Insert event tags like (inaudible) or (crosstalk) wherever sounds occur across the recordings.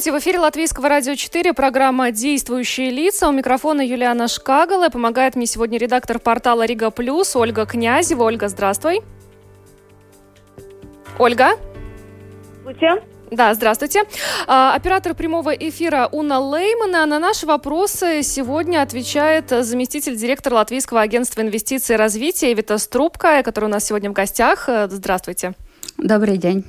Здравствуйте, в эфире Латвийского радио 4, программа «Действующие лица». У микрофона Юлиана Шкагала. Помогает мне сегодня редактор портала Рига Плюс Ольга Князева. Ольга, здравствуй. Ольга? Здравствуйте. Да, здравствуйте. А, оператор прямого эфира Уна Леймана. На наши вопросы сегодня отвечает заместитель директора Латвийского агентства инвестиций и развития Эвита Струбка, который у нас сегодня в гостях. Здравствуйте. Добрый день.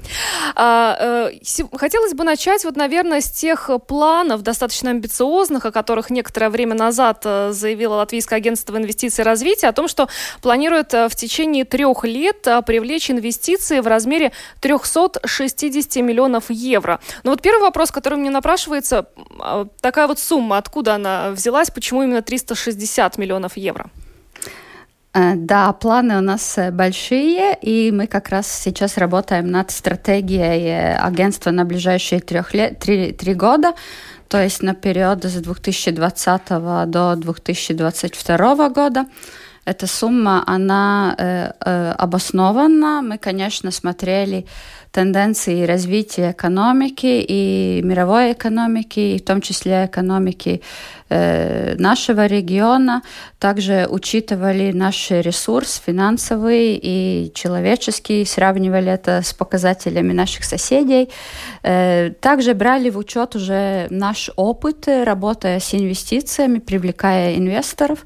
А, э, хотелось бы начать, вот, наверное, с тех планов, достаточно амбициозных, о которых некоторое время назад э, заявило Латвийское агентство инвестиций и развития, о том, что планирует э, в течение трех лет привлечь инвестиции в размере 360 миллионов евро. Но вот первый вопрос, который мне напрашивается, такая вот сумма, откуда она взялась, почему именно 360 миллионов евро? Э, да, планы у нас э, большие, и мы как раз сейчас работаем над стратегией э, агентства на ближайшие трех лет, три, три года, то есть на период с 2020 до 2022 года. Эта сумма, она э, э, обоснована. Мы, конечно, смотрели тенденции развития экономики и мировой экономики, и в том числе экономики э, нашего региона. Также учитывали наш ресурс финансовый и человеческий, сравнивали это с показателями наших соседей. Э, также брали в учет уже наш опыт, работая с инвестициями, привлекая инвесторов.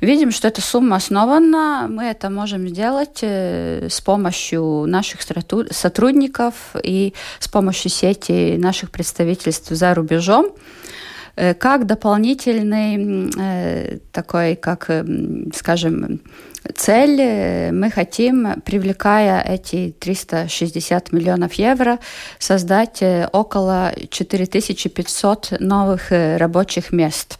Видим, что эта сумма основана. Мы это можем сделать э, с помощью наших сотрудников сотрудников и с помощью сети наших представительств за рубежом э, как дополнительный э, такой, как, э, скажем, цель, мы хотим, привлекая эти 360 миллионов евро, создать около 4500 новых рабочих мест.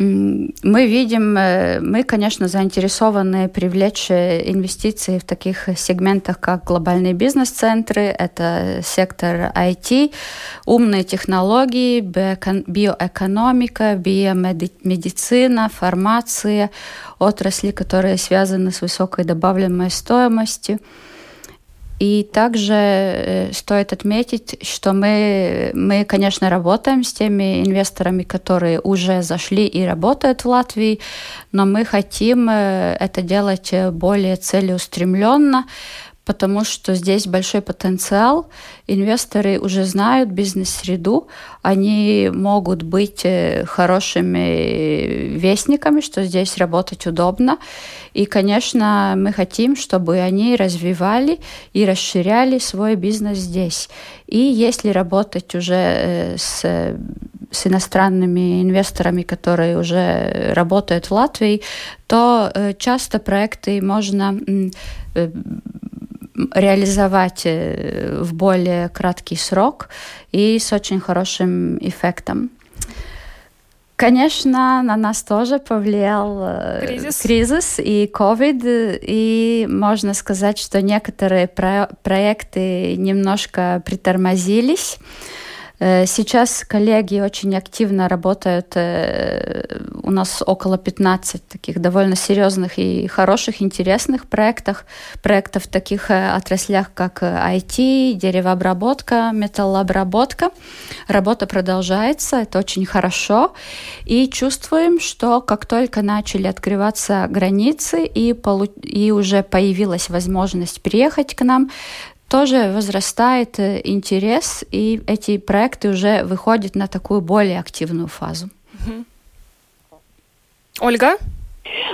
Мы видим, э, мы, конечно, заинтересованы привлечь э, инвестиции в таких сегментах, как глобальные бизнес-центры, это сектор IT, умные технологии, биоэкономика, биомедицина, фармация, отрасли, которые связаны с высокой добавляемой стоимостью. И также э, стоит отметить, что мы, мы, конечно, работаем с теми инвесторами, которые уже зашли и работают в Латвии, но мы хотим э, это делать более целеустремленно, потому что здесь большой потенциал. Инвесторы уже знают бизнес-среду, они могут быть э, хорошими вестниками, что здесь работать удобно. И, конечно, мы хотим, чтобы они развивали и расширяли свой бизнес здесь. И если работать уже э, с с иностранными инвесторами, которые уже работают в Латвии, то э, часто проекты можно реализовать э, в более краткий срок и с очень хорошим эффектом. Конечно, на нас тоже повлиял э, кризис, кризис и COVID, и можно сказать, что некоторые про проекты немножко притормозились. Э, сейчас коллеги очень активно работают. Э, у нас около 15 таких довольно серьезных и хороших, интересных проектов. Проектов в таких э, отраслях, как IT, деревообработка, металлообработка. Работа продолжается, это очень хорошо. И чувствуем, что как только начали открываться границы и, полу- и уже появилась возможность приехать к нам, тоже возрастает э, интерес, и эти проекты уже выходят на такую более активную фазу. Ольга?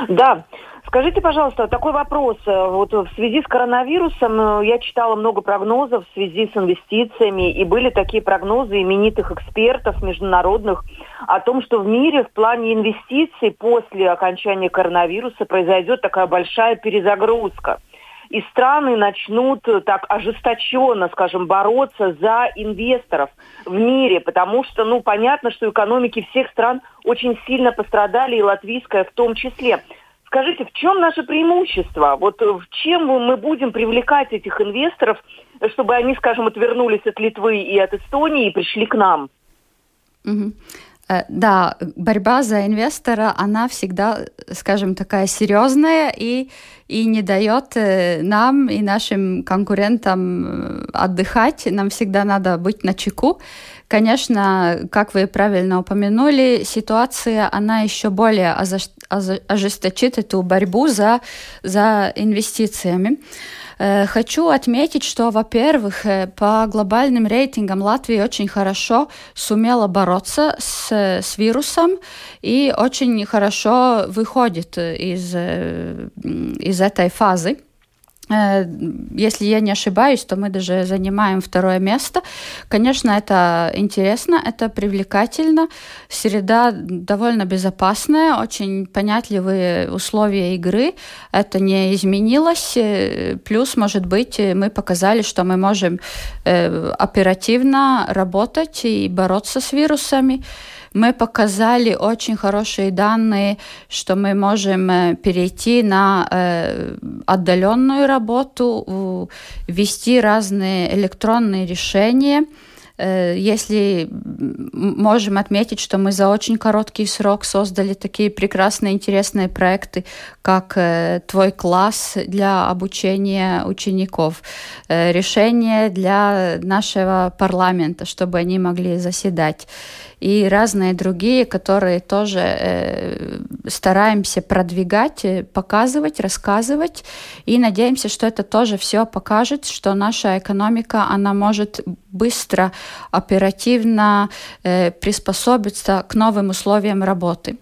Да. Скажите, пожалуйста, такой вопрос. Вот в связи с коронавирусом э, я читала много прогнозов в связи с инвестициями, и были такие прогнозы именитых экспертов международных о том, что в мире в плане инвестиций после окончания коронавируса произойдет такая большая перезагрузка – и страны начнут так ожесточенно, скажем, бороться за инвесторов в мире, потому что, ну, понятно, что экономики всех стран очень сильно пострадали, и латвийская в том числе. Скажите, в чем наше преимущество? Вот в чем мы будем привлекать этих инвесторов, чтобы они, скажем, отвернулись от Литвы и от Эстонии и пришли к нам? Угу. Да, борьба за инвестора, она всегда, скажем, такая серьезная и, и не дает э, нам и нашим конкурентам э, отдыхать. Нам всегда надо быть на чеку. Конечно, как вы правильно упомянули, ситуация, она еще более ожесточит эту борьбу за, за инвестициями. Э, хочу отметить, что, во-первых, э, по глобальным рейтингам Латвия очень хорошо сумела бороться с, с вирусом и очень хорошо выходит из, э, из этой фазы. Э, если я не ошибаюсь, то мы даже занимаем второе место. Конечно, это интересно, это привлекательно. Среда довольно безопасная, очень понятливые условия игры. Это не изменилось. Э, плюс, может быть, мы показали, что мы можем э, оперативно работать и бороться с вирусами. Мы показали очень хорошие данные, что мы можем э, перейти на э, отдаленную работу, ввести разные электронные решения. Э, если можем отметить, что мы за очень короткий срок создали такие прекрасные, интересные проекты, как «Твой класс» для обучения учеников, решение для нашего парламента, чтобы они могли заседать и разные другие, которые тоже э, стараемся продвигать, э, показывать, рассказывать. И надеемся, что это тоже все покажет, что наша экономика, она может быстро, оперативно э, приспособиться к новым условиям работы.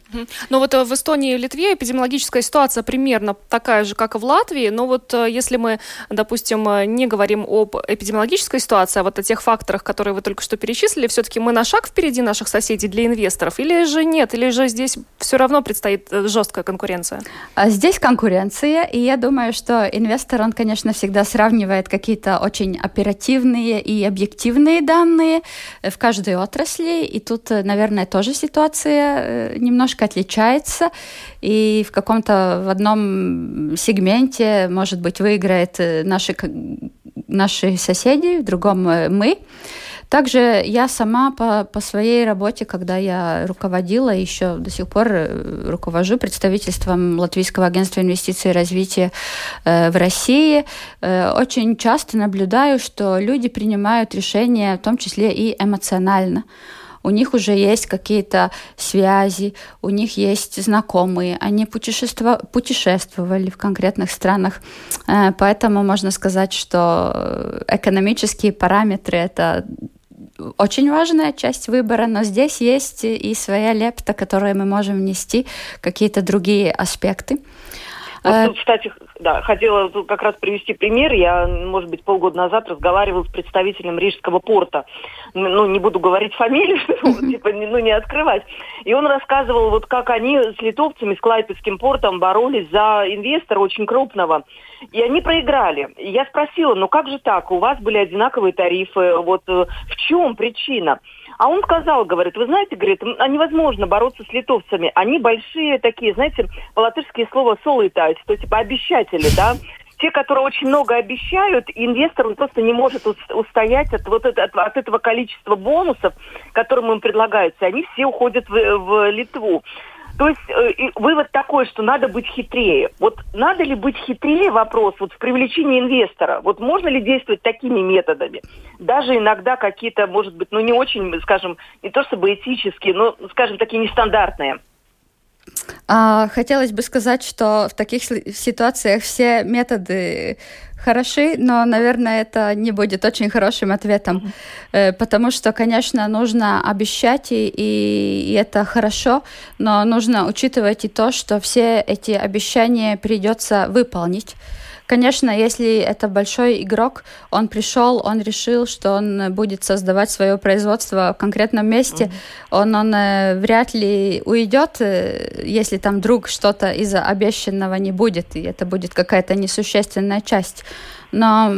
Ну вот э, в Эстонии и Литве эпидемиологическая ситуация примерно такая же, как и в Латвии. Но вот э, если мы, допустим, не говорим об эпидемиологической ситуации, а вот о тех факторах, которые вы только что перечислили, все-таки мы на шаг впереди наших соседей для инвесторов? Или же нет? Или же здесь все равно предстоит э, жесткая конкуренция? А здесь конкуренция, и я думаю, что инвестор, он, конечно, всегда сравнивает какие-то очень оперативные и объективные данные э, в каждой отрасли, и тут, э, наверное, тоже ситуация немножко отличается, и в каком-то в одном сегменте, может быть, выиграет наши, наши соседи, в другом мы. Также я сама по, по своей работе, когда я руководила, еще до сих пор э, руковожу представительством Латвийского агентства инвестиций и развития э, в России, э, очень часто наблюдаю, что люди принимают решения, в том числе и эмоционально. У них уже есть какие-то связи, у них есть знакомые, они путешествовали в конкретных странах, э, поэтому можно сказать, что экономические параметры это очень важная часть выбора, но здесь есть и своя лепта, которую мы можем внести, какие-то другие аспекты. Вот э, тут, кстати, да, хотела как раз привести пример. Я, может быть, полгода назад разговаривала с представителем Рижского порта. Ну, не буду говорить фамилию, (laughs) типа, ну, не открывать. И он рассказывал, вот как они с литовцами, с Клайпецким портом боролись за инвестора очень крупного. И они проиграли. я спросила, ну как же так? У вас были одинаковые тарифы. Вот э, в чем причина? А он сказал, говорит, вы знаете, говорит, а невозможно бороться с литовцами. Они большие такие, знаете, по-латышски слово солитать, то типа обещатели, да? те, которые очень много обещают, инвестор он просто не может устоять от, вот это, от, от этого количества бонусов, которые им предлагаются. Они все уходят в, в Литву. То есть э, вывод такой, что надо быть хитрее. Вот надо ли быть хитрее, вопрос, вот в привлечении инвестора. Вот можно ли действовать такими методами? Даже иногда какие-то, может быть, ну не очень, скажем, не то чтобы этические, но, скажем, такие нестандартные. А, хотелось бы сказать, что в таких ситуациях все методы хороши, но, наверное, это не будет очень хорошим ответом, mm-hmm. потому что, конечно, нужно обещать, и, и это хорошо, но нужно учитывать и то, что все эти обещания придется выполнить. Конечно, если это большой игрок, он пришел, он решил, что он будет создавать свое производство в конкретном месте, mm-hmm. он, он э, вряд ли уйдет, э, если там вдруг что-то из обещанного не будет, и это будет какая-то несущественная часть. Но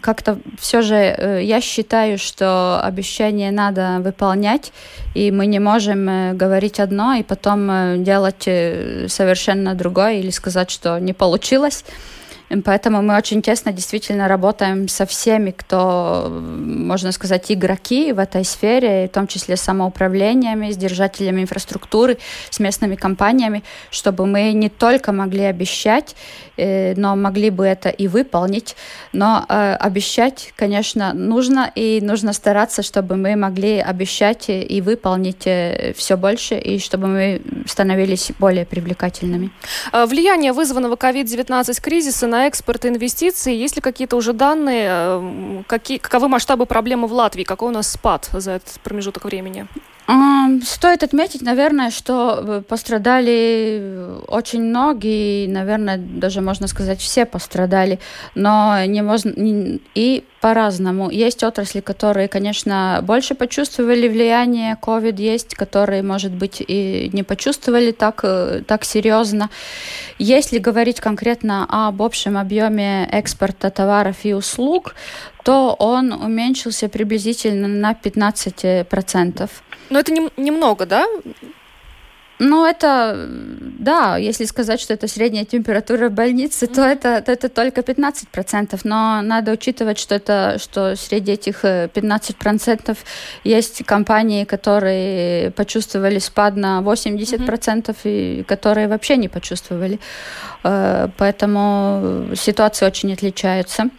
как-то все же э, я считаю, что обещания надо выполнять, и мы не можем э, говорить одно и потом э, делать совершенно другое или сказать, что не получилось. Поэтому мы очень тесно действительно работаем со всеми, кто, можно сказать, игроки в этой сфере, в том числе с самоуправлениями, с держателями инфраструктуры, с местными компаниями, чтобы мы не только могли обещать, э, но могли бы это и выполнить. Но э, обещать, конечно, нужно, и нужно стараться, чтобы мы могли обещать и выполнить э, все больше, и чтобы мы становились более привлекательными. Влияние вызванного COVID-19 кризиса на экспорт и инвестиции. Есть ли какие-то уже данные, э, какие, каковы масштабы проблемы в Латвии? Какой у нас спад за этот промежуток времени? Стоит отметить, наверное, что э, пострадали очень многие, наверное, даже можно сказать, все пострадали, но не можно и по-разному. Есть отрасли, которые, конечно, больше почувствовали влияние COVID, есть, которые, может быть, и не почувствовали так, э, так серьезно. Если говорить конкретно об общем объеме экспорта товаров и услуг, то он уменьшился приблизительно на 15%. Но это не, немного, да? Ну, это, да, если сказать, что это средняя температура в больнице, то это, то это только 15%. Но надо учитывать, что, это, что среди этих 15% э, есть компании, которые почувствовали спад на 80%, mm-hmm. и которые вообще не почувствовали. Э, поэтому ситуации очень отличаются.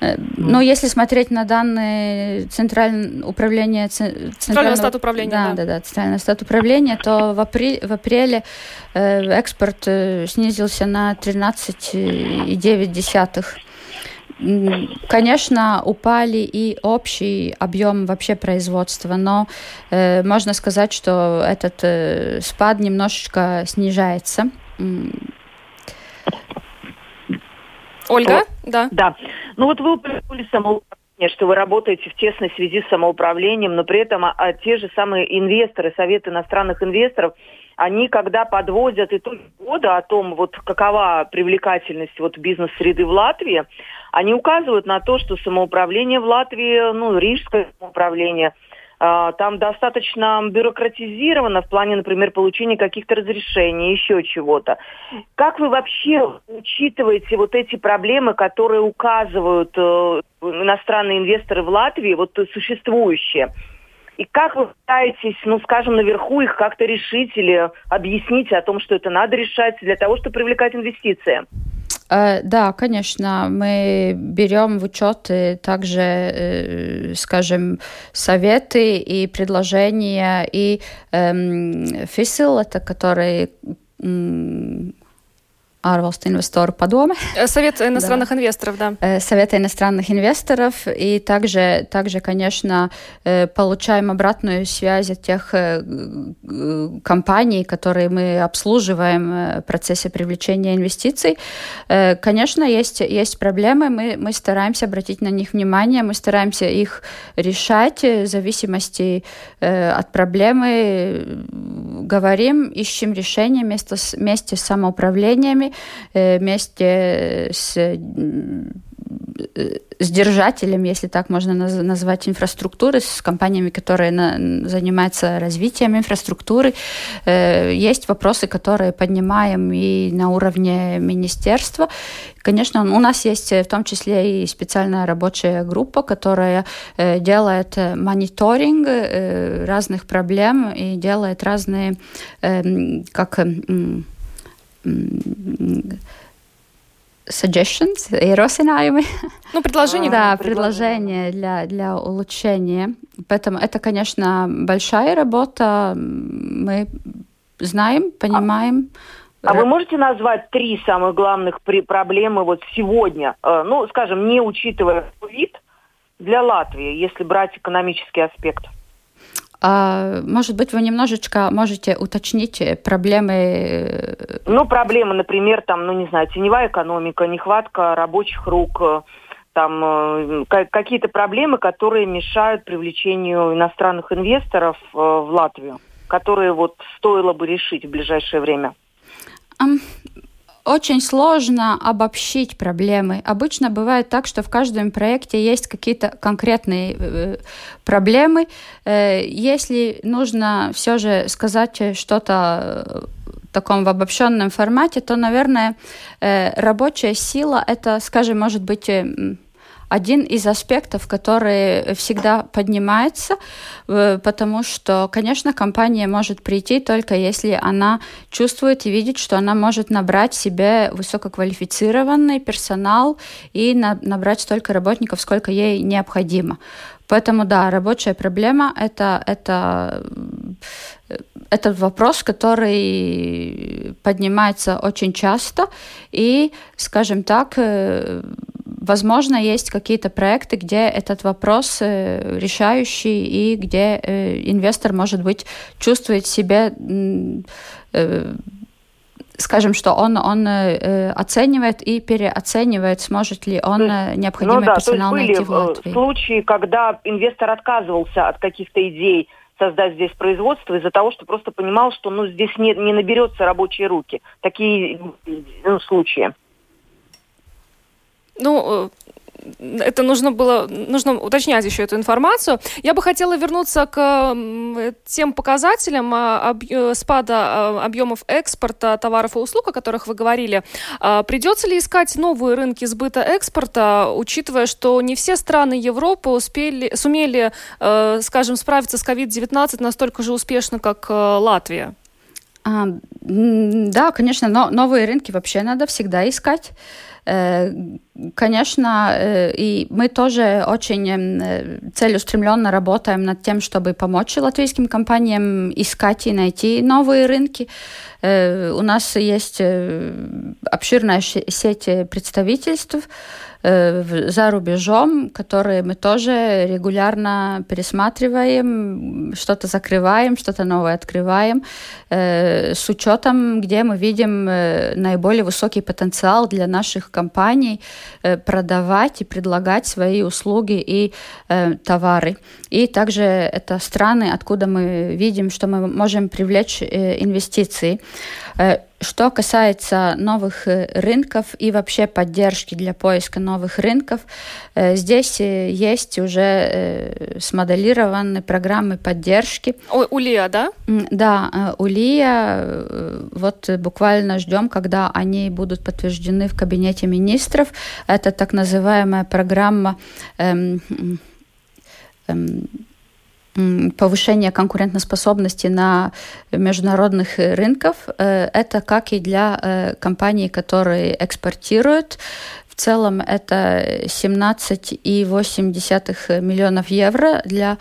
Э, но если смотреть на данные Центрального управления... Центрального стат управления, да. Да, да, да, Центрального стат управления, то в, апреле, в апреле э, экспорт э, снизился на 13,9 Конечно, упали и общий объем вообще производства, но э, можно сказать, что этот э, спад немножечко снижается. Ольга, вот. да. Да. Ну вот вы упомянули самоуправление, что вы работаете в тесной связи с самоуправлением, но при этом а, а те же самые инвесторы, Совет иностранных инвесторов, они, когда подводят итоги года о том, вот какова привлекательность вот бизнес-среды в Латвии, они указывают на то, что самоуправление в Латвии, ну, рижское самоуправление – там достаточно бюрократизировано в плане, например, получения каких-то разрешений, еще чего-то. Как вы вообще учитываете вот эти проблемы, которые указывают э, иностранные инвесторы в Латвии, вот существующие? И как вы пытаетесь, ну, скажем, наверху их как-то решить или объяснить о том, что это надо решать для того, чтобы привлекать инвестиции? Э, да, конечно, мы берем в учет также, э, скажем, советы и предложения, и эм, ФИСИЛ, это который ārvalstu investoru padome. Э, Совет (laughs) иностранных да. инвесторов, да. Э, Совет иностранных инвесторов. И также, также, конечно, э, получаем обратную связь от тех компаний, которые мы обслуживаем в процессе привлечения инвестиций. Конечно, есть, есть проблемы, мы, мы стараемся обратить на них внимание, мы стараемся их решать в зависимости от проблемы, говорим, ищем решения вместе с, вместе с самоуправлениями, вместе с э, с держателем, если так можно назвать, инфраструктуры, с компаниями, которые на, занимаются развитием инфраструктуры. Э, есть вопросы, которые поднимаем и на уровне министерства. Конечно, у нас есть в том числе и специальная рабочая группа, которая делает мониторинг разных проблем и делает разные, эм, как suggestions, ierosinājumi. Ну, предложения. Да, предложения для, для улучшения. Поэтому это, конечно, большая работа. Мы знаем, понимаем. А, а вы можете назвать три самых главных при проблемы вот сегодня? Э, ну, скажем, не учитывая вид для Латвии, если брать экономический аспект. А, может быть, вы немножечко можете уточнить проблемы? Э, ну, проблемы, например, там, ну, не знаю, теневая экономика, нехватка рабочих рук, э, там э, какие-то проблемы, которые мешают привлечению иностранных инвесторов в Латвию, которые вот стоило бы решить в ближайшее время очень сложно обобщить проблемы. Обычно бывает так, что в каждом проекте есть какие-то конкретные э, проблемы. Э, если нужно все же сказать что-то в таком в обобщенном формате, то, наверное, э, рабочая сила это, скажем, может быть один из аспектов, который всегда поднимается, э, потому что, конечно, компания может прийти только если она чувствует и видит, что она может набрать себе высококвалифицированный персонал и набрать столько работников, сколько ей необходимо. Поэтому, да, рабочая проблема это, это, это вопрос, который поднимается очень часто. И, скажем так, э, возможно, есть какие-то проекты, где этот вопрос э, решающий и где э, инвестор, может быть, чувствует себя скажем, что он, он э, оценивает и переоценивает, сможет ли он есть, необходимый ну, да, персонал то есть найти в Латвии. случаи, когда инвестор отказывался от каких-то идей создать здесь производство из-за того, что просто понимал, что ну, здесь не, не наберется рабочие руки. Такие ну, случаи. Ну, это нужно было, нужно уточнять еще эту информацию. Я бы хотела вернуться к тем показателям а, э, спада а, объемов экспорта товаров и услуг, о которых вы говорили. А, придется ли искать новые рынки сбыта экспорта, учитывая, что не все страны Европы успели, сумели, э, скажем, справиться с COVID-19 настолько же успешно, как э, Латвия? А, да, конечно, но новые рынки вообще надо всегда искать. Э, конечно, э, и мы тоже очень э, целеустремленно работаем над тем, чтобы помочь латвийским компаниям искать и найти новые рынки. У нас есть обширная сеть представительств, Э, за рубежом, которые мы тоже регулярно пересматриваем, что-то закрываем, что-то новое открываем, э, с учетом, где мы видим э, наиболее высокий потенциал для наших компаний продавать и предлагать свои услуги и товары. И также это страны, откуда мы видим, что мы можем привлечь инвестиции. Что касается новых э, рынков и вообще поддержки для поиска новых рынков, э, здесь э, есть уже смоделированные программы поддержки. У ЛИА, да? Да, у ЛИА вот буквально ждем, когда они будут подтверждены в кабинете министров. Это так называемая программа эм, эм, повышение конкурентоспособности на международных рынках. Э, это как и для э, компаний, которые экспортируют. В целом это 17,8 миллионов евро для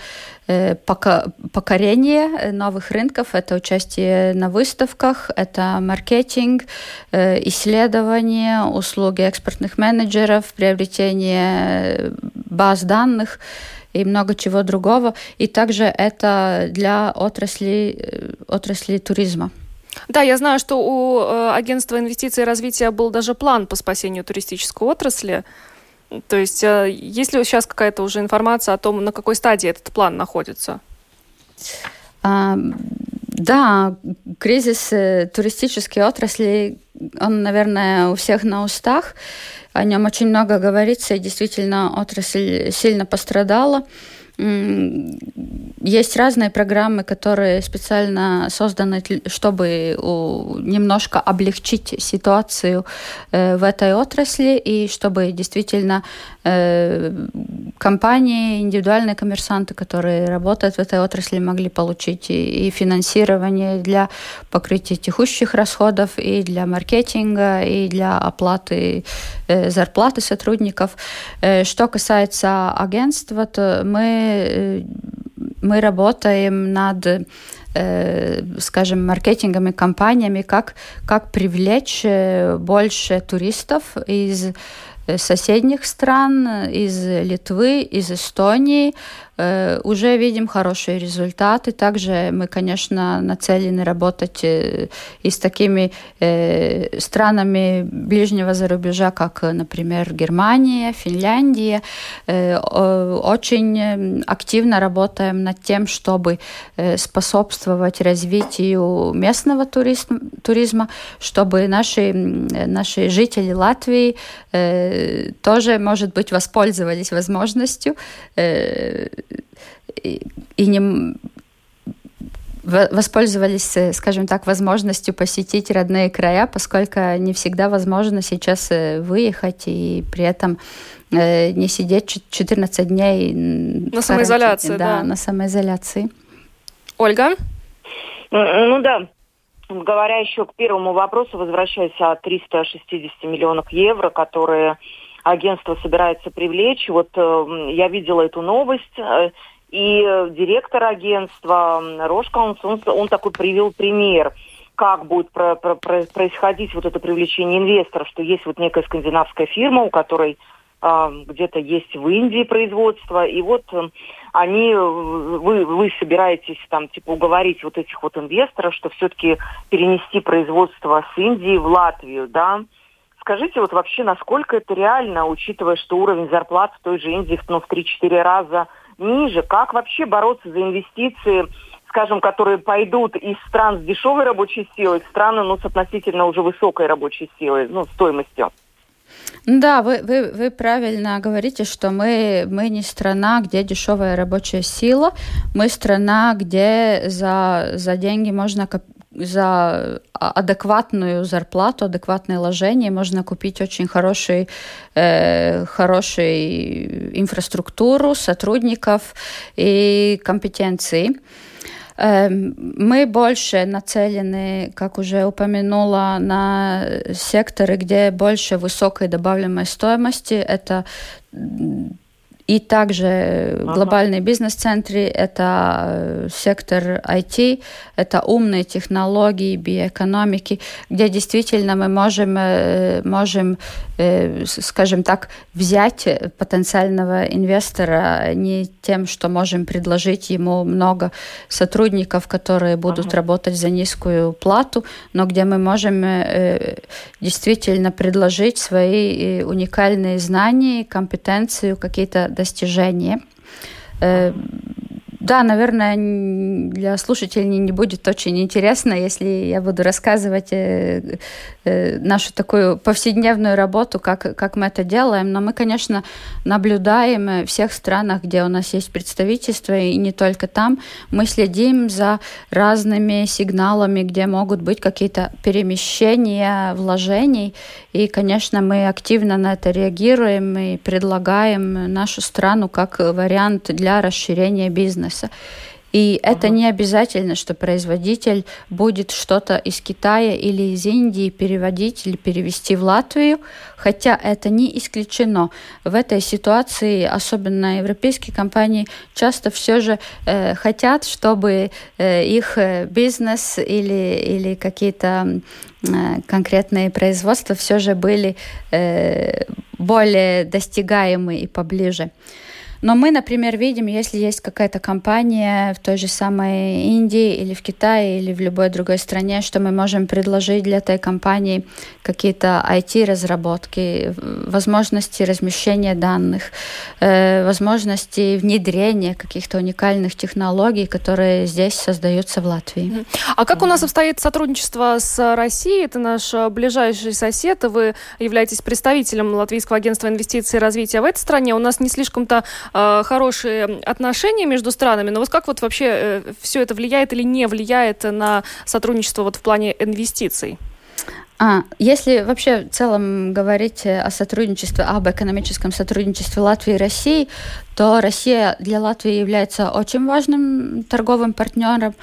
э, покорения новых рынков. Это участие на выставках, это маркетинг, исследования, услуги экспортных менеджеров, приобретение баз данных и много чего другого. И также это для отрасли, э, отрасли туризма. Да, я знаю, что у э, агентства инвестиций и развития был даже план по спасению туристической отрасли. То есть э, есть ли сейчас какая-то уже информация о том, на какой стадии этот план находится? Да, кризис туристической отрасли, он, наверное, у всех на устах о нем очень много говорится, и действительно отрасль сильно пострадала. Есть разные программы, которые специально созданы, чтобы немножко облегчить ситуацию э, в этой отрасли и чтобы действительно э, компании, индивидуальные коммерсанты, которые работают в этой отрасли, могли получить и финансирование для покрытия текущих расходов, и для маркетинга, и для оплаты э, зарплаты сотрудников. Что касается агентства, то мы мы работаем над э, скажем, маркетингом и компаниями, как, как привлечь э, больше туристов из соседних стран, из Литвы, из Эстонии. Э, уже видим хорошие результаты. Также мы, конечно, нацелены работать э, и с такими э, странами ближнего зарубежа, как, например, Германия, Финляндия. Очень активно работаем над тем, чтобы способствовать развитию местного туризма, чтобы наши, наши жители Латвии тоже, может быть, воспользовались возможностью и не воспользовались, э, скажем так, возможностью посетить родные края, поскольку не всегда возможно сейчас э, выехать и при этом э, не сидеть 14 дней на самоизоляции. Да, да, на самоизоляции. Ольга? Ну да, говоря еще к первому вопросу, возвращаясь о 360 миллионов евро, которые агентство собирается привлечь. Вот э, я видела эту новость, э, и директор агентства Рошкаунс, он, он такой привел пример как будет про, про, про, происходить вот это привлечение инвесторов, что есть вот некая скандинавская фирма, у которой э, где-то есть в Индии производство, и вот э, они, вы, вы собираетесь там типа уговорить вот этих вот инвесторов, что все-таки перенести производство с Индии в Латвию, да, Скажите, вот вообще, насколько это реально, учитывая, что уровень зарплат в той же Индии ну, в 3-4 раза ниже? Как вообще бороться за инвестиции, скажем, которые пойдут из стран с дешевой рабочей силой в страны ну, с относительно уже высокой рабочей силой, ну, стоимостью? Да, вы, вы, вы правильно говорите, что мы, мы не страна, где дешевая рабочая сила, мы страна, где за, за деньги можно за адекватную зарплату, адекватное вложение можно купить очень хороший, э, хороший инфраструктуру сотрудников и компетенции. Э, мы больше нацелены, как уже упомянула, на секторы, где больше высокой добавляемой стоимости. Это и также ага. глобальные бизнес-центры – это э, сектор IT, это умные технологии, биоэкономики, где действительно мы можем, э, можем Э, скажем так, взять потенциального инвестора не тем, что можем предложить ему много сотрудников, которые будут ага. работать за низкую плату, но где мы можем э, действительно предложить свои э, уникальные знания, компетенцию, какие-то достижения. Да, наверное, для слушателей не будет очень интересно, если я буду рассказывать э, э, нашу такую повседневную работу, как, как мы это делаем. Но мы, конечно, наблюдаем в всех странах, где у нас есть представительство, и не только там. Мы следим за разными сигналами, где могут быть какие-то перемещения, вложений. И, конечно, мы активно на это реагируем и предлагаем нашу страну как вариант для расширения бизнеса бизнеса. И uh-huh. это не обязательно, что производитель будет что-то из Китая или из Индии переводить или перевести в Латвию, хотя это не исключено. В этой ситуации, особенно европейские компании, часто все же э, хотят, чтобы э, их э, бизнес или, или какие-то э, конкретные производства все же были э, более достигаемы и поближе. Но мы, например, видим, если есть какая-то компания в той же самой Индии или в Китае или в любой другой стране, что мы можем предложить для этой компании какие-то IT-разработки, возможности размещения данных, э, возможности внедрения каких-то уникальных технологий, которые здесь создаются в Латвии. А как у нас обстоит сотрудничество с Россией? Это наш ближайший сосед, и вы являетесь представителем Латвийского агентства инвестиций и развития в этой стране. У нас не слишком-то Э, хорошие отношения между странами, но вот как вот вообще э, все это влияет или не влияет на сотрудничество вот в плане инвестиций? А, если вообще в целом говорить о сотрудничестве, об экономическом сотрудничестве Латвии и России, то Россия для Латвии является очень важным торговым партнером.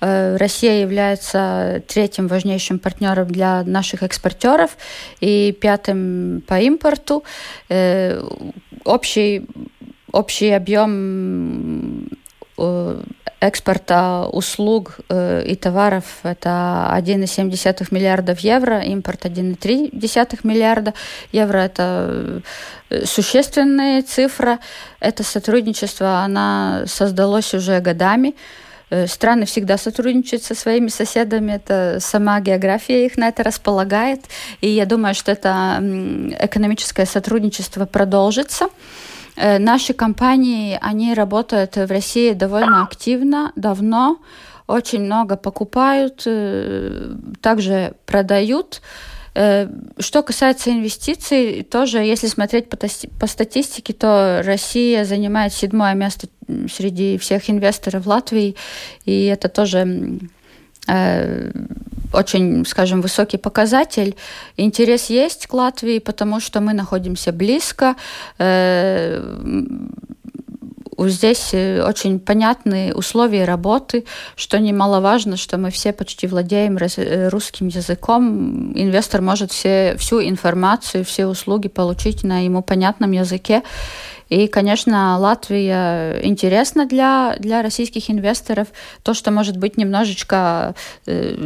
Э, Россия является третьим важнейшим партнером для наших экспортеров и пятым по импорту. Общий общий объем э, экспорта услуг э, и товаров это 1,7 миллиардов евро, импорт 1,3 миллиарда евро. Это э, существенная цифра. Это сотрудничество, оно создалось уже годами. Страны всегда сотрудничают со своими соседами, это сама география их на это располагает, и я думаю, что это экономическое сотрудничество продолжится. Э, наши компании, они работают в России довольно активно, давно, очень много покупают, э, также продают. Э, что касается инвестиций, тоже, если смотреть по, по статистике, то Россия занимает седьмое место среди всех инвесторов Латвии, и это тоже очень, скажем, высокий показатель. Интерес есть к Латвии, потому что мы находимся близко. Э, здесь э, очень понятные условия работы, что немаловажно, что мы все почти владеем русским языком. Инвестор может все, всю информацию, все услуги получить на ему понятном языке. И, конечно, Латвия интересна для, для российских инвесторов. То, что, может быть, немножечко э,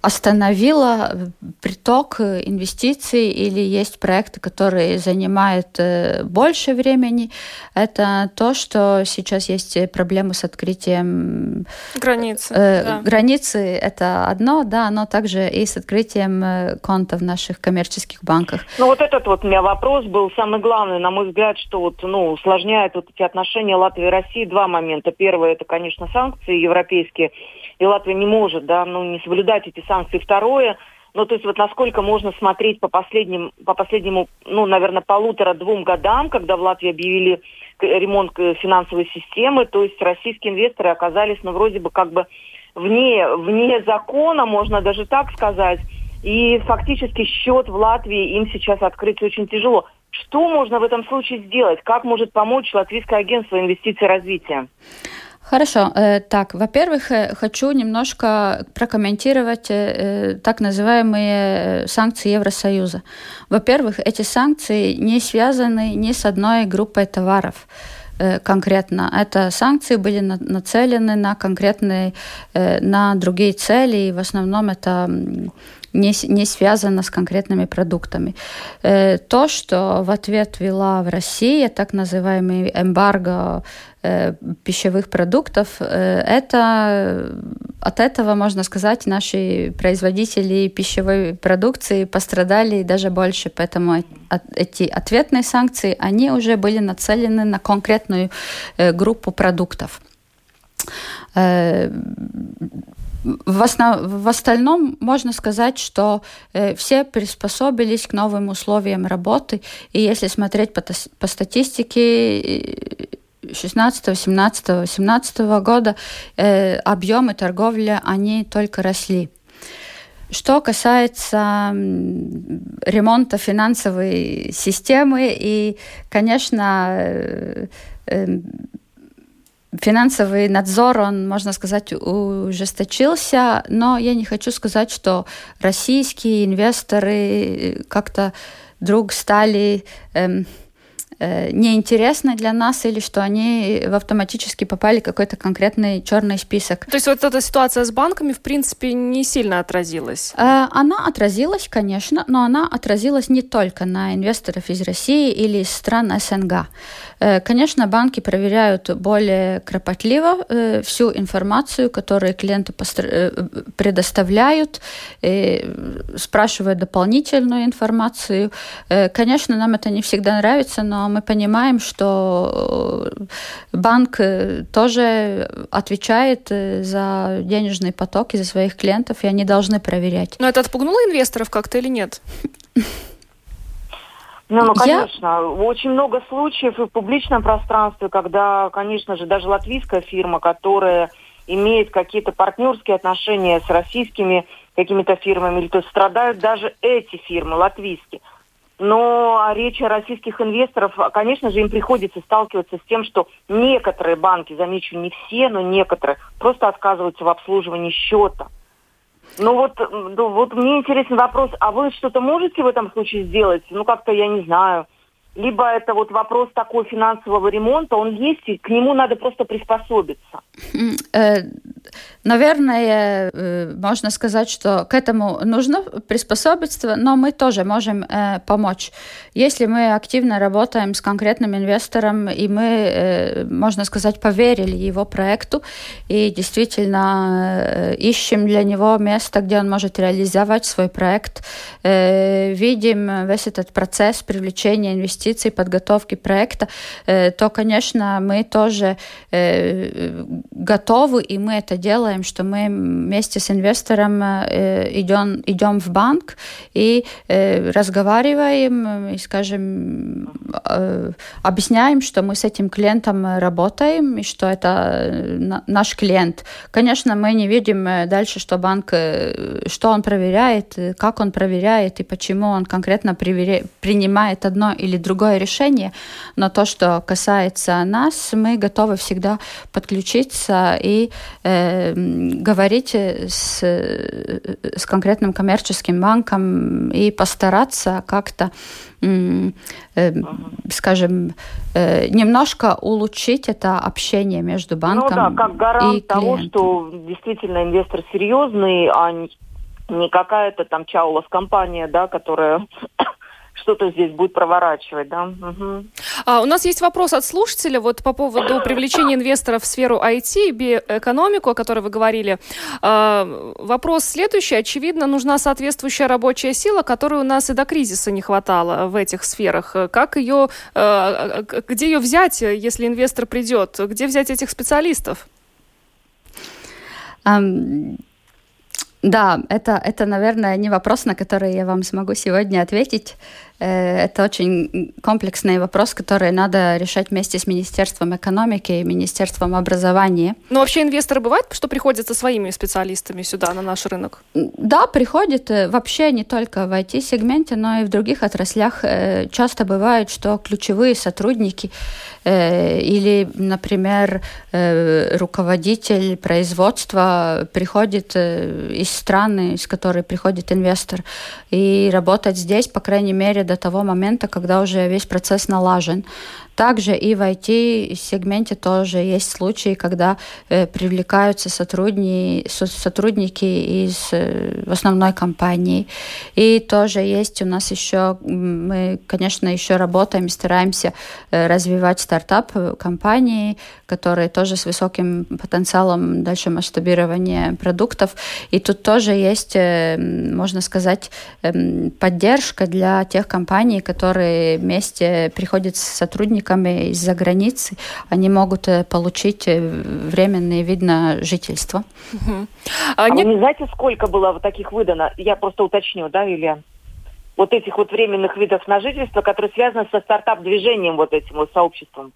остановило приток инвестиций или есть проекты, которые занимают э, больше времени, это то, что сейчас есть проблемы с открытием границы. Э, да. Границы это одно, да, но также и с открытием э, конта в наших коммерческих банках. Ну вот этот вот у меня вопрос был самый главный, на мой взгляд, что вот ну, усложняет вот эти отношения Латвии и России два момента. Первое, это, конечно, санкции европейские, и Латвия не может, да, ну, не соблюдать эти санкции. Второе, ну, то есть вот насколько можно смотреть по последним, по последнему, ну, наверное, полутора-двум годам, когда в Латвии объявили ремонт финансовой системы, то есть российские инвесторы оказались, ну, вроде бы как бы вне, вне закона, можно даже так сказать, и фактически счет в Латвии им сейчас открыть очень тяжело. Что можно в этом случае сделать? Как может помочь Латвийское агентство инвестиций и развития? Хорошо. Э, так, во-первых, э, хочу немножко прокомментировать э, так называемые санкции Евросоюза. Во-первых, эти санкции не связаны ни с одной группой товаров конкретно. Это санкции были нацелены на конкретные, на другие цели, и в основном это не, не связано с конкретными продуктами. Э, то, что в ответ вела в России так называемый эмбарго э, пищевых продуктов, э, это от этого, можно сказать, наши производители пищевой продукции пострадали даже больше, поэтому эти ответные санкции, они уже были нацелены на конкретную группу продуктов в, основ... в остальном можно сказать, что э, все приспособились к новым условиям работы. И если смотреть по, по статистике 16, 17, 18 года, э, объемы торговли, они только росли. Что касается ремонта финансовой системы, и, конечно, э, э, финансовый надзор, он, можно сказать, ужесточился, но я не хочу сказать, что российские инвесторы как-то вдруг стали эм, неинтересны для нас или что они автоматически попали в какой-то конкретный черный список. То есть вот эта ситуация с банками, в принципе, не сильно отразилась? Э, она отразилась, конечно, но она отразилась не только на инвесторов из России или из стран СНГ. Э, конечно, банки проверяют более кропотливо всю информацию, которую клиенты предоставляют, спрашивают дополнительную информацию. Конечно, нам это не всегда нравится, но мы понимаем, что э, банк э, тоже отвечает э, за денежный поток и за своих клиентов, и они должны проверять. Но это отпугнуло инвесторов как-то или нет? Ну, ну, конечно. Я... Очень много случаев и в публичном пространстве, когда, конечно же, даже латвийская фирма, которая имеет какие-то партнерские отношения с российскими какими-то фирмами, или то страдают даже эти фирмы латвийские. Но речь о российских инвесторов, конечно же, им приходится сталкиваться с тем, что некоторые банки, замечу, не все, но некоторые, просто отказываются в обслуживании счета. Ну вот, ну вот мне интересен вопрос, а вы что-то можете в этом случае сделать? Ну как-то, я не знаю, либо это вот вопрос такой финансового ремонта, он есть, и к нему надо просто приспособиться? Э, наверное, э, можно сказать, что к этому нужно приспособиться, но мы тоже можем э, помочь. Если мы активно работаем с конкретным инвестором, и мы, можно сказать, поверили его проекту, и действительно ищем для него место, где он может реализовать свой проект, видим весь этот процесс привлечения инвестиций, инвестиций, подготовки проекта, э, то, конечно, мы тоже э, готовы, и мы это делаем, что мы вместе с инвестором идем, э, идем в банк и разговариваем, и, скажем, объясняем, что мы с этим клиентом работаем, и что это наш клиент. Конечно, мы не видим дальше, что банк, что он проверяет, как он проверяет, и почему он конкретно принимает одно или другое другое решение, но то, что касается нас, мы готовы всегда подключиться и э, говорить с, с конкретным коммерческим банком и постараться как-то э, скажем, э, немножко улучшить это общение между банком ну, да, как гарант и того, что действительно инвестор серьезный, а не какая-то там чаулас компания, да, которая что-то здесь будет проворачивать, да. Угу. А, у нас есть вопрос от слушателя вот по поводу привлечения инвесторов в сферу IT и биоэкономику, о которой вы говорили. А, вопрос следующий. Очевидно, нужна соответствующая рабочая сила, которой у нас и до кризиса не хватало в этих сферах. Как ее, а, где ее взять, если инвестор придет? Где взять этих специалистов? Um... Да, это, это, наверное, не вопрос, на который я вам смогу сегодня ответить. Э, это очень комплексный вопрос, который надо решать вместе с Министерством экономики и Министерством образования. Но вообще инвесторы бывают, что приходят со своими специалистами сюда, на наш рынок? Да, приходят. Э, вообще не только в IT-сегменте, но и в других отраслях. Э, часто бывает, что ключевые сотрудники или, например, руководитель производства приходит из страны, из которой приходит инвестор, и работать здесь, по крайней мере, до того момента, когда уже весь процесс налажен. Также и в IT-сегменте тоже есть случаи, когда э, привлекаются сотрудники, сотрудники из э, основной компании. И тоже есть у нас еще, мы, конечно, еще работаем, стараемся э, развивать стартап-компании, которые тоже с высоким потенциалом дальше масштабирования продуктов. И тут тоже есть, э, можно сказать, эм, поддержка для тех компаний, которые вместе приходят с сотрудниками сотрудниками из-за границы, они могут э, получить э, временный вид на жительство. Угу. А, а не... вы не знаете, сколько было вот таких выдано? Я просто уточню, да, Илья? Вот этих вот временных видов на жительство, которые связаны со стартап-движением, вот этим вот сообществом?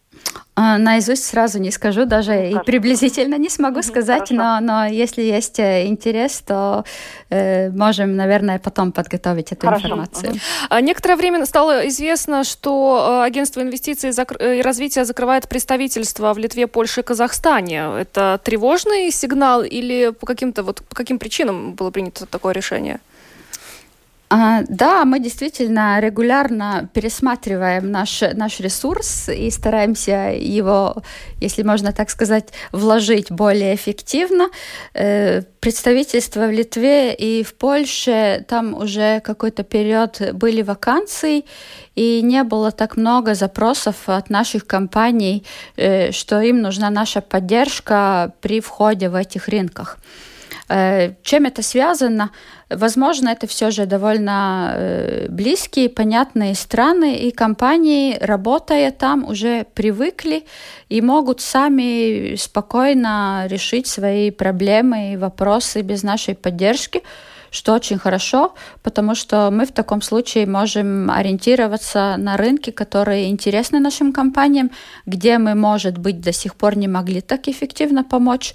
А, наизусть сразу не скажу, даже ну, и приблизительно не смогу сказать, но, но если есть э, интерес, то э, можем, наверное, потом подготовить эту Хорошо. информацию. Угу. Некоторое время стало известно, что э, агентство инвестиций и развития закрывает представительство в Литве, Польше и Казахстане. Это тревожный сигнал или по каким-то вот по каким причинам было принято такое решение? А, да, мы действительно регулярно пересматриваем наш, наш ресурс и стараемся его, если можно так сказать, вложить более эффективно. Э, представительство в Литве и в Польше, там уже какой-то период были вакансии, и не было так много запросов от наших компаний, э, что им нужна наша поддержка при входе в этих рынках. Э, чем это связано? Возможно, это все же довольно э, близкие, понятные страны, и компании, работая там, уже привыкли и могут сами спокойно решить свои проблемы и вопросы без нашей поддержки что очень хорошо, потому что мы в таком случае можем ориентироваться на рынки, которые интересны нашим компаниям, где мы, может быть, до сих пор не могли так эффективно помочь.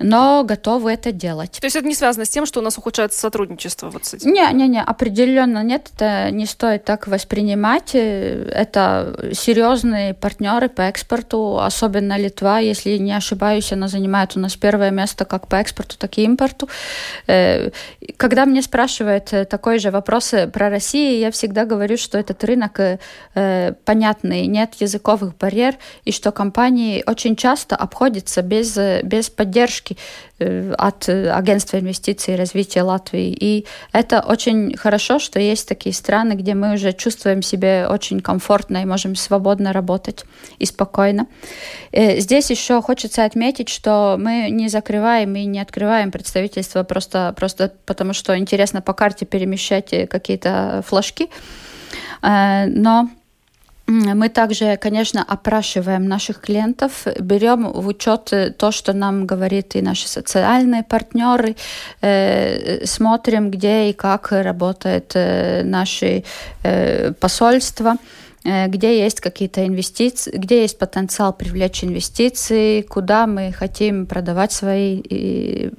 Но готовы это делать. То есть это не связано с тем, что у нас ухудшается сотрудничество вот с этим? Не, не, не, определенно нет, это не стоит так воспринимать. Это серьезные партнеры по экспорту, особенно Литва, если не ошибаюсь, она занимает у нас первое место как по экспорту, так и импорту. Э, когда мне спрашивают такой же вопрос про Россию, я всегда говорю, что этот рынок э, понятный, нет языковых барьер, и что компании очень часто обходятся без, без поддержки э, от Агентства инвестиций и развития Латвии. И это очень хорошо, что есть такие страны, где мы уже чувствуем себя очень комфортно и можем свободно работать и спокойно. Э, здесь еще хочется отметить, что мы не закрываем и не открываем представительство просто, просто потому, что интересно по карте перемещать какие-то флажки. Э, но мы также, конечно, опрашиваем наших клиентов, берем в учет то, что нам говорит и наши социальные партнеры, э, смотрим, где и как работают э, наши э, посольства э, где есть какие-то инвестиции, где есть потенциал привлечь инвестиции, куда мы хотим продавать свои э,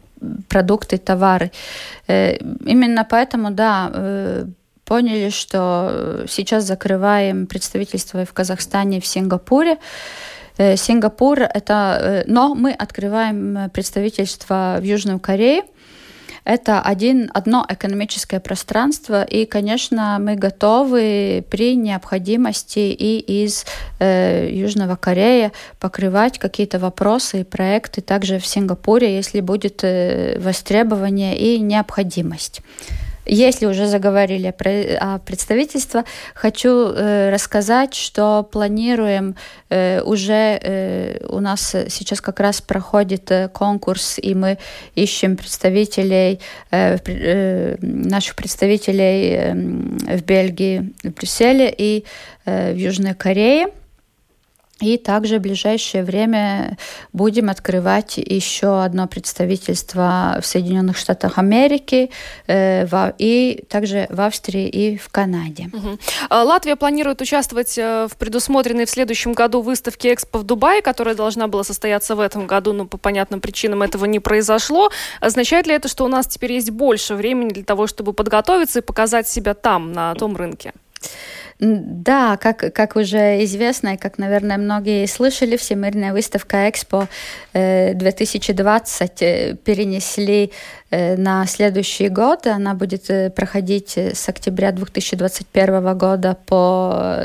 продукты, товары. Э, именно поэтому, да, поняли, что э, сейчас закрываем представительство в Казахстане, в Сингапуре. Э, Сингапур это, э, но мы открываем представительство в Южной Корее. Это один, одно экономическое пространство, и, конечно, мы готовы при необходимости и из э, Южного Кореи покрывать какие-то вопросы и проекты также в Сингапуре, если будет э, востребование и необходимость. Если уже заговорили о представительстве, хочу э, рассказать, что планируем э, уже э, у нас сейчас как раз проходит э, конкурс, и мы ищем представителей, э, э, наших представителей э, в Бельгии, в Брюсселе и э, в Южной Корее. И также в ближайшее время будем открывать еще одно представительство в Соединенных Штатах Америки э, и также в Австрии и в Канаде. Угу. Латвия планирует участвовать э, в предусмотренной в следующем году выставке Экспо в Дубае, которая должна была состояться в этом году, но по понятным причинам этого не произошло. Означает ли это, что у нас теперь есть больше времени для того, чтобы подготовиться и показать себя там, на том рынке? Да, как, как уже известно, и как, наверное, многие слышали, Всемирная выставка Экспо 2020 э, перенесли э, на следующий год. Она будет э, проходить с октября 2021 года по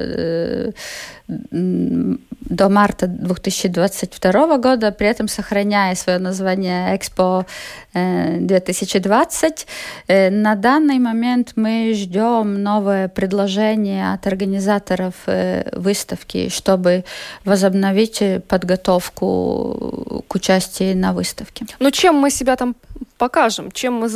до марта 2022 года, при этом сохраняя свое название Экспо 2020. На данный момент мы ждем новое предложение от организаторов э, выставки, чтобы возобновить подготовку к участию на выставке. Ну чем мы себя там покажем? Чем мы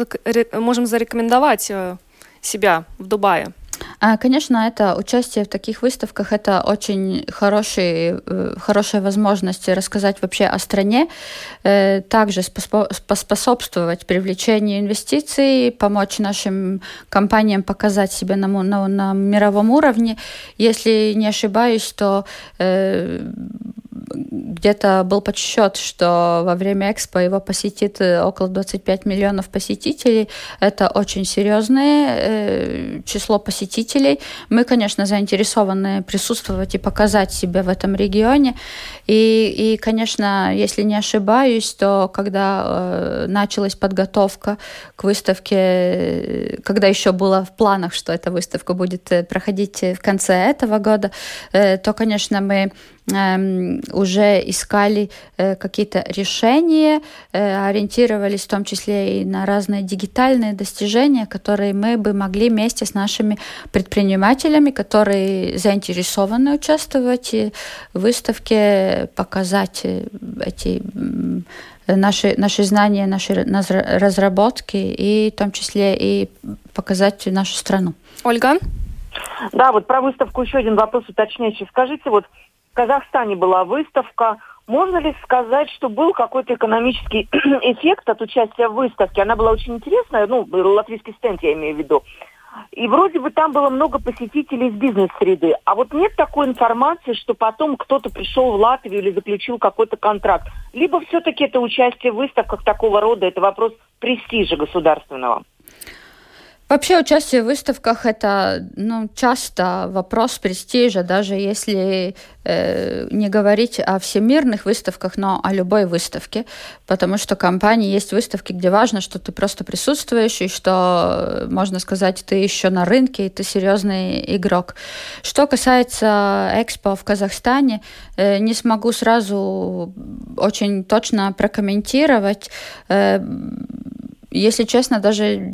можем зарекомендовать э, себя в Дубае? А, конечно, это участие в таких выставках это очень хороший, э, хорошая возможность рассказать вообще о стране, э, также способствовать привлечению инвестиций, помочь нашим компаниям показать себя на, на, на мировом уровне. Если не ошибаюсь, то э, где-то был подсчет, что во время экспо его посетит э, около 25 миллионов посетителей. Это очень серьезное э, число посетителей. Мы, конечно, заинтересованы присутствовать и показать себя в этом регионе. И, и конечно, если не ошибаюсь, то когда э, началась подготовка к выставке, когда еще было в планах, что эта выставка будет проходить в конце этого года, то, конечно, мы уже искали э, какие-то решения, э, ориентировались в том числе и на разные дигитальные достижения, которые мы бы могли вместе с нашими предпринимателями, которые заинтересованы участвовать в выставке, показать э, эти наши, наши знания, наши разработки и в том числе и показать нашу страну. Ольга? Да, вот про выставку еще один вопрос уточняющий. Скажите, вот Казахстане была выставка. Можно ли сказать, что был какой-то экономический (clears throat) эффект от участия в выставке? Она была очень интересная, ну, латвийский стенд я имею в виду. И вроде бы там было много посетителей из бизнес-среды. А вот нет такой информации, что потом кто-то пришел в Латвию или заключил какой-то контракт. Либо все-таки это участие в выставках такого рода, это вопрос престижа государственного. Вообще участие в выставках это ну, часто вопрос престижа, даже если э, не говорить о всемирных выставках, но о любой выставке, потому что компании есть выставки, где важно, что ты просто присутствуешь и что, можно сказать, ты еще на рынке, и ты серьезный игрок. Что касается Экспо в Казахстане, э, не смогу сразу очень точно прокомментировать. Э, если честно, даже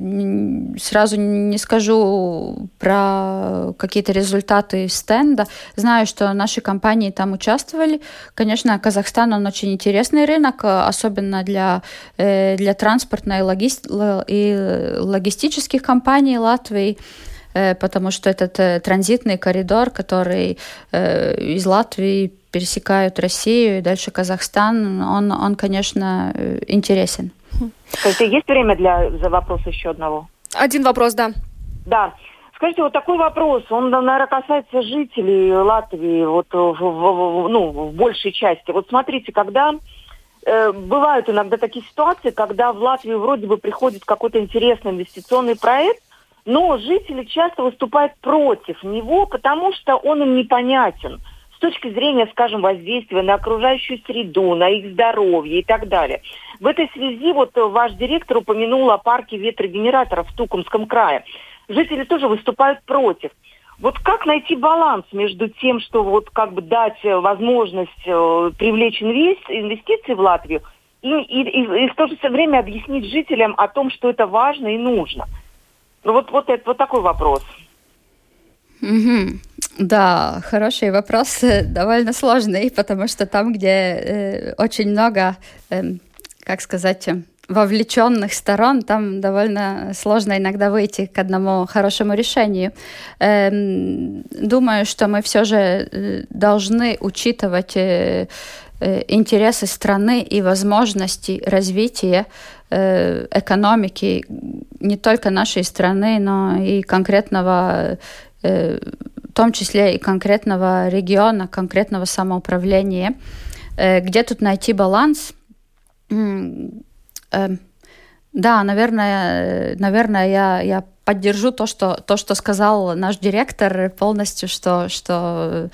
сразу не скажу про какие-то результаты стенда. Знаю, что наши компании там участвовали. Конечно, Казахстан, он очень интересный рынок, особенно для, э, для транспортной и логистических компаний Латвии э, потому что этот э, транзитный коридор, который из Латвии пересекают Россию и дальше Казахстан, он, он конечно, интересен. Скажите, есть время для за вопрос еще одного? Один вопрос, да. Да. Скажите, вот такой вопрос, он, наверное, касается жителей Латвии, вот в, в, ну, в большей части. Вот смотрите, когда э, бывают иногда такие ситуации, когда в Латвию вроде бы приходит какой-то интересный инвестиционный проект, но жители часто выступают против него, потому что он им непонятен с точки зрения, скажем, воздействия на окружающую среду, на их здоровье и так далее. В этой связи вот ваш директор упомянул о парке ветрогенераторов в Тукумском крае. Жители тоже выступают против. Вот как найти баланс между тем, что вот как бы дать возможность э, привлечь инвестиции в Латвию и, и, и, и в то же время объяснить жителям о том, что это важно и нужно? Ну вот, вот, это, вот такой вопрос. Угу. Да, хороший вопрос, (laughs) довольно сложный, потому что там, где э, очень много, э, как сказать, вовлеченных сторон, там довольно сложно иногда выйти к одному хорошему решению. Эм, думаю, что мы все же э, должны учитывать э, э, интересы страны и возможности развития э, экономики не только нашей страны, но и конкретного в том числе и конкретного региона, конкретного самоуправления. Э, где тут найти баланс? Э, да, наверное, наверное, я, я поддержу то, что, то, что сказал наш директор полностью, что, что,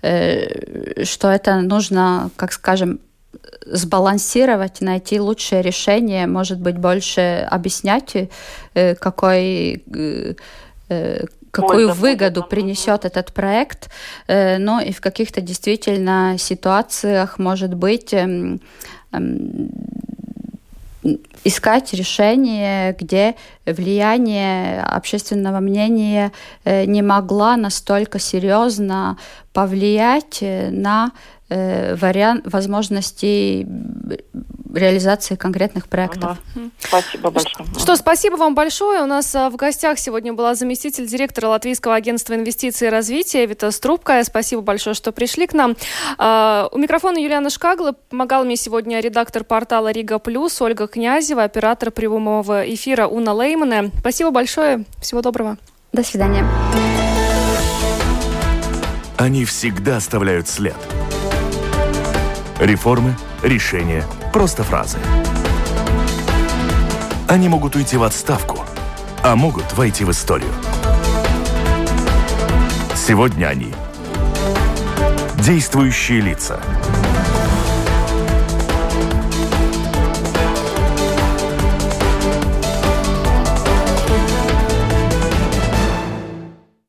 что это нужно, как скажем, сбалансировать, найти лучшее решение, может быть, больше объяснять, какой какую выгоду принесет этот проект, э, но и в каких-то действительно ситуациях, может быть, эм, эм, искать решение, где влияние общественного мнения э, не могла настолько серьезно повлиять на э, вариант возможностей реализации конкретных проектов. Ага. Спасибо большое. Что, спасибо вам большое. У нас а, в гостях сегодня была заместитель директора Латвийского агентства инвестиций и развития Вита Струбкая. Спасибо большое, что пришли к нам. А, у микрофона Юлиана Шкагла. Помогал мне сегодня редактор портала Рига Плюс Ольга Князева, оператор прямого эфира Уна Леймана. Спасибо большое. Всего доброго. До свидания. Они всегда оставляют след. Реформы, решения – Просто фразы. Они могут уйти в отставку, а могут войти в историю. Сегодня они – действующие лица –